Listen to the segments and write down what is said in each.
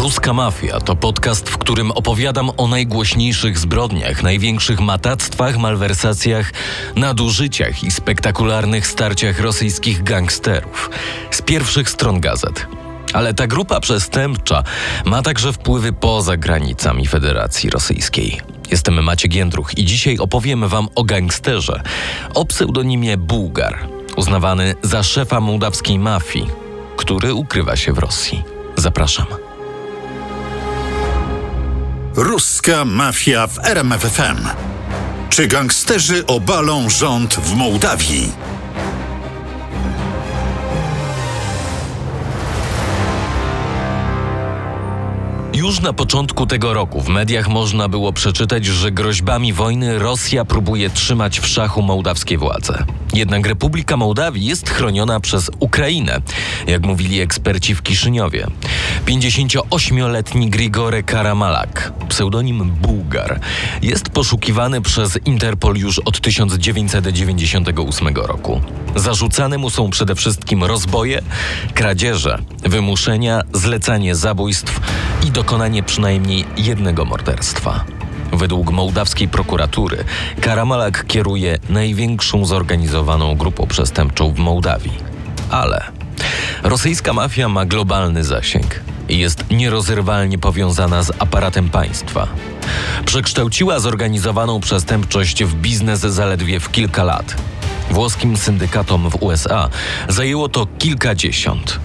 Ruska Mafia to podcast, w którym opowiadam o najgłośniejszych zbrodniach, największych matactwach, malwersacjach, nadużyciach i spektakularnych starciach rosyjskich gangsterów z pierwszych stron gazet. Ale ta grupa przestępcza ma także wpływy poza granicami Federacji Rosyjskiej. Jestem Maciek Jędruch i dzisiaj opowiem wam o gangsterze o pseudonimie Bułgar, uznawany za szefa mołdawskiej mafii, który ukrywa się w Rosji. Zapraszam. Ruska mafia w RMFFM. Czy gangsterzy obalą rząd w Mołdawii? Już na początku tego roku w mediach można było przeczytać, że groźbami wojny Rosja próbuje trzymać w szachu mołdawskie władze. Jednak Republika Mołdawii jest chroniona przez Ukrainę, jak mówili eksperci w Kiszyniowie. 58-letni Grigore Karamalak, pseudonim Bułgar, jest poszukiwany przez Interpol już od 1998 roku. Zarzucane mu są przede wszystkim rozboje, kradzieże, wymuszenia, zlecanie zabójstw i dokonanie przynajmniej jednego morderstwa. Według mołdawskiej prokuratury Karamalak kieruje największą zorganizowaną grupą przestępczą w Mołdawii. Ale rosyjska mafia ma globalny zasięg i jest nierozerwalnie powiązana z aparatem państwa. Przekształciła zorganizowaną przestępczość w biznes zaledwie w kilka lat. Włoskim syndykatom w USA zajęło to kilkadziesiąt.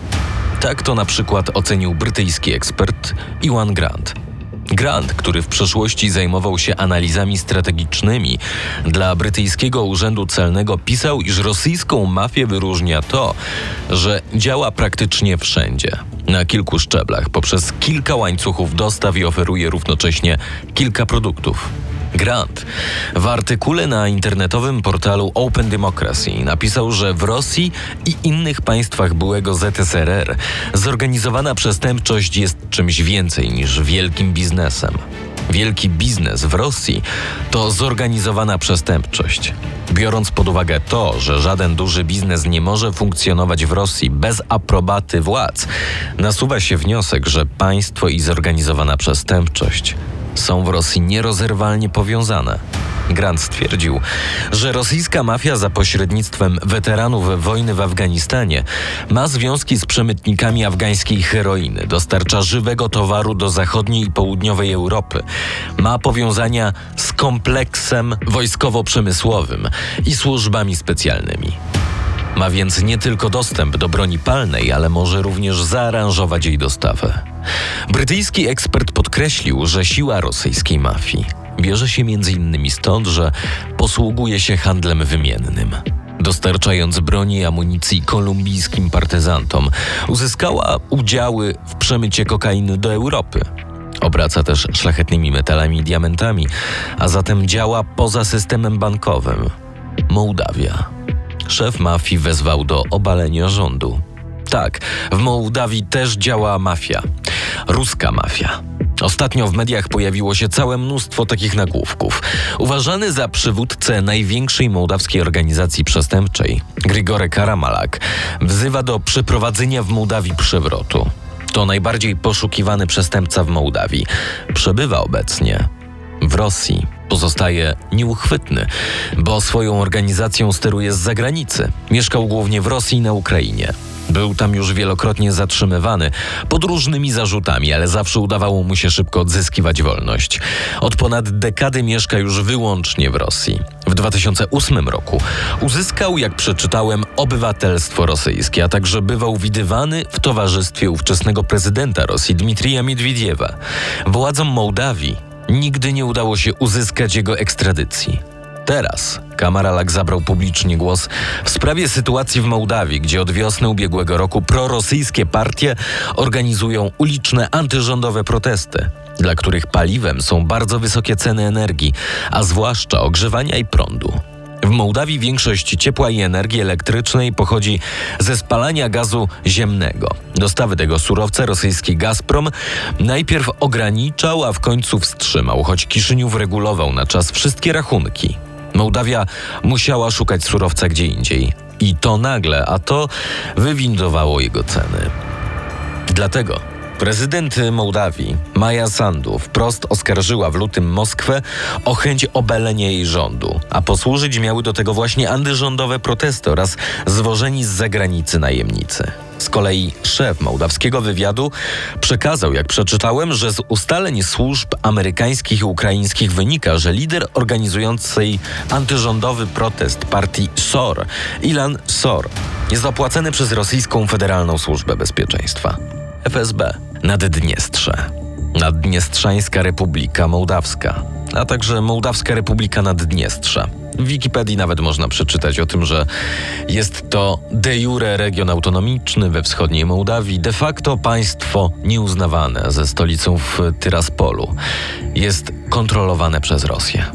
Tak to na przykład ocenił brytyjski ekspert Iwan Grant. Grant, który w przeszłości zajmował się analizami strategicznymi dla brytyjskiego urzędu celnego, pisał, iż rosyjską mafię wyróżnia to, że działa praktycznie wszędzie, na kilku szczeblach, poprzez kilka łańcuchów dostaw i oferuje równocześnie kilka produktów. Grant w artykule na internetowym portalu Open Democracy napisał, że w Rosji i innych państwach byłego ZSRR zorganizowana przestępczość jest czymś więcej niż wielkim biznesem. Wielki biznes w Rosji to zorganizowana przestępczość. Biorąc pod uwagę to, że żaden duży biznes nie może funkcjonować w Rosji bez aprobaty władz, nasuwa się wniosek, że państwo i zorganizowana przestępczość są w Rosji nierozerwalnie powiązane. Grant stwierdził, że rosyjska mafia za pośrednictwem weteranów wojny w Afganistanie ma związki z przemytnikami afgańskiej heroiny, dostarcza żywego towaru do zachodniej i południowej Europy, ma powiązania z kompleksem wojskowo-przemysłowym i służbami specjalnymi. Ma więc nie tylko dostęp do broni palnej, ale może również zaaranżować jej dostawę. Brytyjski ekspert podkreślił, że siła rosyjskiej mafii bierze się m.in. stąd, że posługuje się handlem wymiennym. Dostarczając broni i amunicji kolumbijskim partyzantom, uzyskała udziały w przemycie kokainy do Europy. Obraca też szlachetnymi metalami i diamentami, a zatem działa poza systemem bankowym. Mołdawia. Szef mafii wezwał do obalenia rządu. Tak, w Mołdawii też działa mafia. Ruska mafia. Ostatnio w mediach pojawiło się całe mnóstwo takich nagłówków. Uważany za przywódcę największej mołdawskiej organizacji przestępczej, Grigore Karamalak, wzywa do przeprowadzenia w Mołdawii przewrotu. To najbardziej poszukiwany przestępca w Mołdawii. Przebywa obecnie w Rosji. Pozostaje nieuchwytny, bo swoją organizacją steruje z zagranicy. Mieszkał głównie w Rosji i na Ukrainie. Był tam już wielokrotnie zatrzymywany pod różnymi zarzutami, ale zawsze udawało mu się szybko odzyskiwać wolność. Od ponad dekady mieszka już wyłącznie w Rosji. W 2008 roku uzyskał, jak przeczytałem, obywatelstwo rosyjskie, a także bywał widywany w towarzystwie ówczesnego prezydenta Rosji Dmitrija Miedwiediewa. Władzom Mołdawii nigdy nie udało się uzyskać jego ekstradycji. Teraz Kamaralak zabrał publicznie głos w sprawie sytuacji w Mołdawii, gdzie od wiosny ubiegłego roku prorosyjskie partie organizują uliczne antyrządowe protesty, dla których paliwem są bardzo wysokie ceny energii, a zwłaszcza ogrzewania i prądu. W Mołdawii większość ciepła i energii elektrycznej pochodzi ze spalania gazu ziemnego. Dostawy tego surowca rosyjski Gazprom najpierw ograniczał, a w końcu wstrzymał, choć Kiszyniów regulował na czas wszystkie rachunki. Mołdawia musiała szukać surowca gdzie indziej. I to nagle, a to wywindowało jego ceny. Dlatego Prezydent Mołdawii, Maja Sandu, wprost oskarżyła w lutym Moskwę o chęć obalenia jej rządu, a posłużyć miały do tego właśnie antyrządowe protesty oraz zwożeni z zagranicy najemnicy. Kolei szef mołdawskiego wywiadu przekazał, jak przeczytałem, że z ustaleń służb amerykańskich i ukraińskich wynika, że lider organizującej antyrządowy protest partii SOR, Ilan SOR, jest opłacany przez rosyjską Federalną Służbę Bezpieczeństwa. FSB, Naddniestrze, Naddniestrzańska Republika Mołdawska, a także Mołdawska Republika Naddniestrza. W Wikipedii nawet można przeczytać o tym, że jest to de jure region autonomiczny we wschodniej Mołdawii, de facto państwo nieuznawane ze stolicą w Tyraspolu. Jest kontrolowane przez Rosję.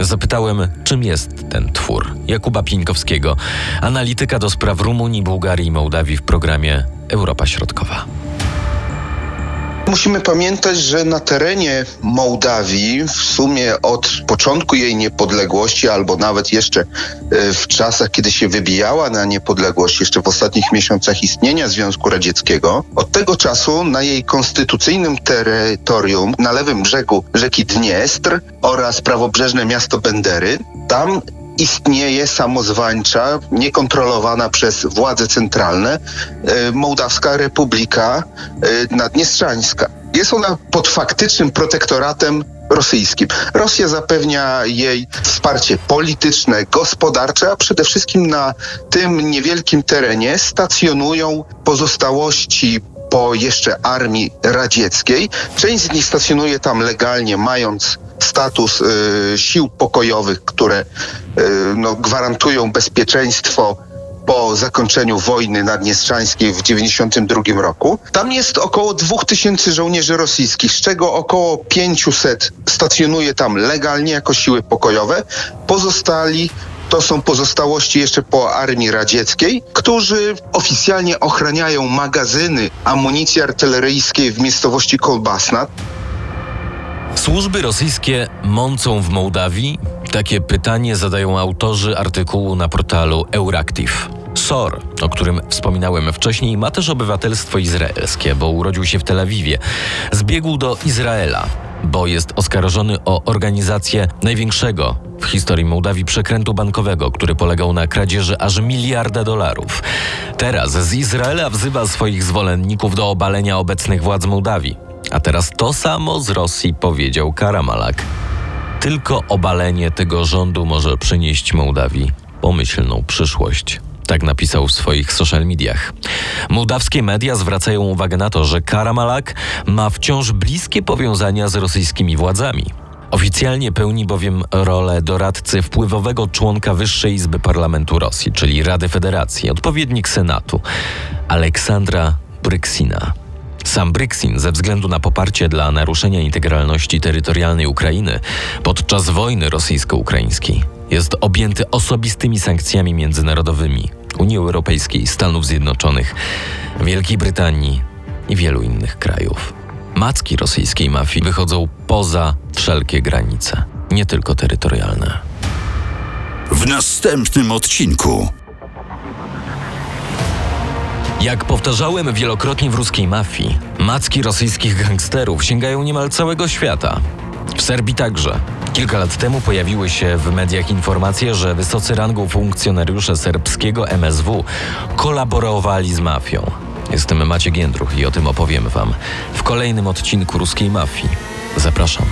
Zapytałem, czym jest ten twór Jakuba Pieńkowskiego, analityka do spraw Rumunii, Bułgarii i Mołdawii w programie Europa Środkowa. Musimy pamiętać, że na terenie Mołdawii w sumie od początku jej niepodległości, albo nawet jeszcze e, w czasach, kiedy się wybijała na niepodległość, jeszcze w ostatnich miesiącach istnienia Związku Radzieckiego, od tego czasu na jej konstytucyjnym terytorium na lewym brzegu rzeki Dniestr oraz prawobrzeżne miasto Bendery, tam istnieje samozwańcza, niekontrolowana przez władze centralne e, Mołdawska Republika e, Naddniestrzańska. Jest ona pod faktycznym protektoratem rosyjskim. Rosja zapewnia jej wsparcie polityczne, gospodarcze, a przede wszystkim na tym niewielkim terenie stacjonują pozostałości po jeszcze armii radzieckiej. Część z nich stacjonuje tam legalnie, mając status y, sił pokojowych, które y, no, gwarantują bezpieczeństwo po zakończeniu wojny naddniestrzańskiej w 1992 roku. Tam jest około 2000 żołnierzy rosyjskich, z czego około 500 stacjonuje tam legalnie jako siły pokojowe. Pozostali to są pozostałości jeszcze po armii radzieckiej, którzy oficjalnie ochraniają magazyny amunicji artyleryjskiej w miejscowości Kolbasna. Służby rosyjskie mącą w Mołdawii? Takie pytanie zadają autorzy artykułu na portalu Euractiv. Sor, o którym wspominałem wcześniej, ma też obywatelstwo izraelskie, bo urodził się w Tel Awiwie. Zbiegł do Izraela, bo jest oskarżony o organizację największego w historii Mołdawii przekrętu bankowego, który polegał na kradzieży aż miliarda dolarów. Teraz z Izraela wzywa swoich zwolenników do obalenia obecnych władz Mołdawii. A teraz to samo z Rosji powiedział Karamalak. Tylko obalenie tego rządu może przynieść Mołdawii pomyślną przyszłość. Tak napisał w swoich social mediach. Mołdawskie media zwracają uwagę na to, że Karamalak ma wciąż bliskie powiązania z rosyjskimi władzami. Oficjalnie pełni bowiem rolę doradcy wpływowego członka Wyższej Izby Parlamentu Rosji, czyli Rady Federacji, odpowiednik Senatu, Aleksandra Bryksina. Sam Bryksin, ze względu na poparcie dla naruszenia integralności terytorialnej Ukrainy podczas wojny rosyjsko-ukraińskiej, jest objęty osobistymi sankcjami międzynarodowymi Unii Europejskiej, Stanów Zjednoczonych, Wielkiej Brytanii i wielu innych krajów. Macki rosyjskiej mafii wychodzą poza wszelkie granice, nie tylko terytorialne. W następnym odcinku. Jak powtarzałem wielokrotnie w ruskiej mafii, macki rosyjskich gangsterów sięgają niemal całego świata. W Serbii także. Kilka lat temu pojawiły się w mediach informacje, że wysocy rangą funkcjonariusze serbskiego MSW kolaborowali z mafią. Jestem Maciek Jędruch i o tym opowiem Wam w kolejnym odcinku ruskiej mafii. Zapraszam.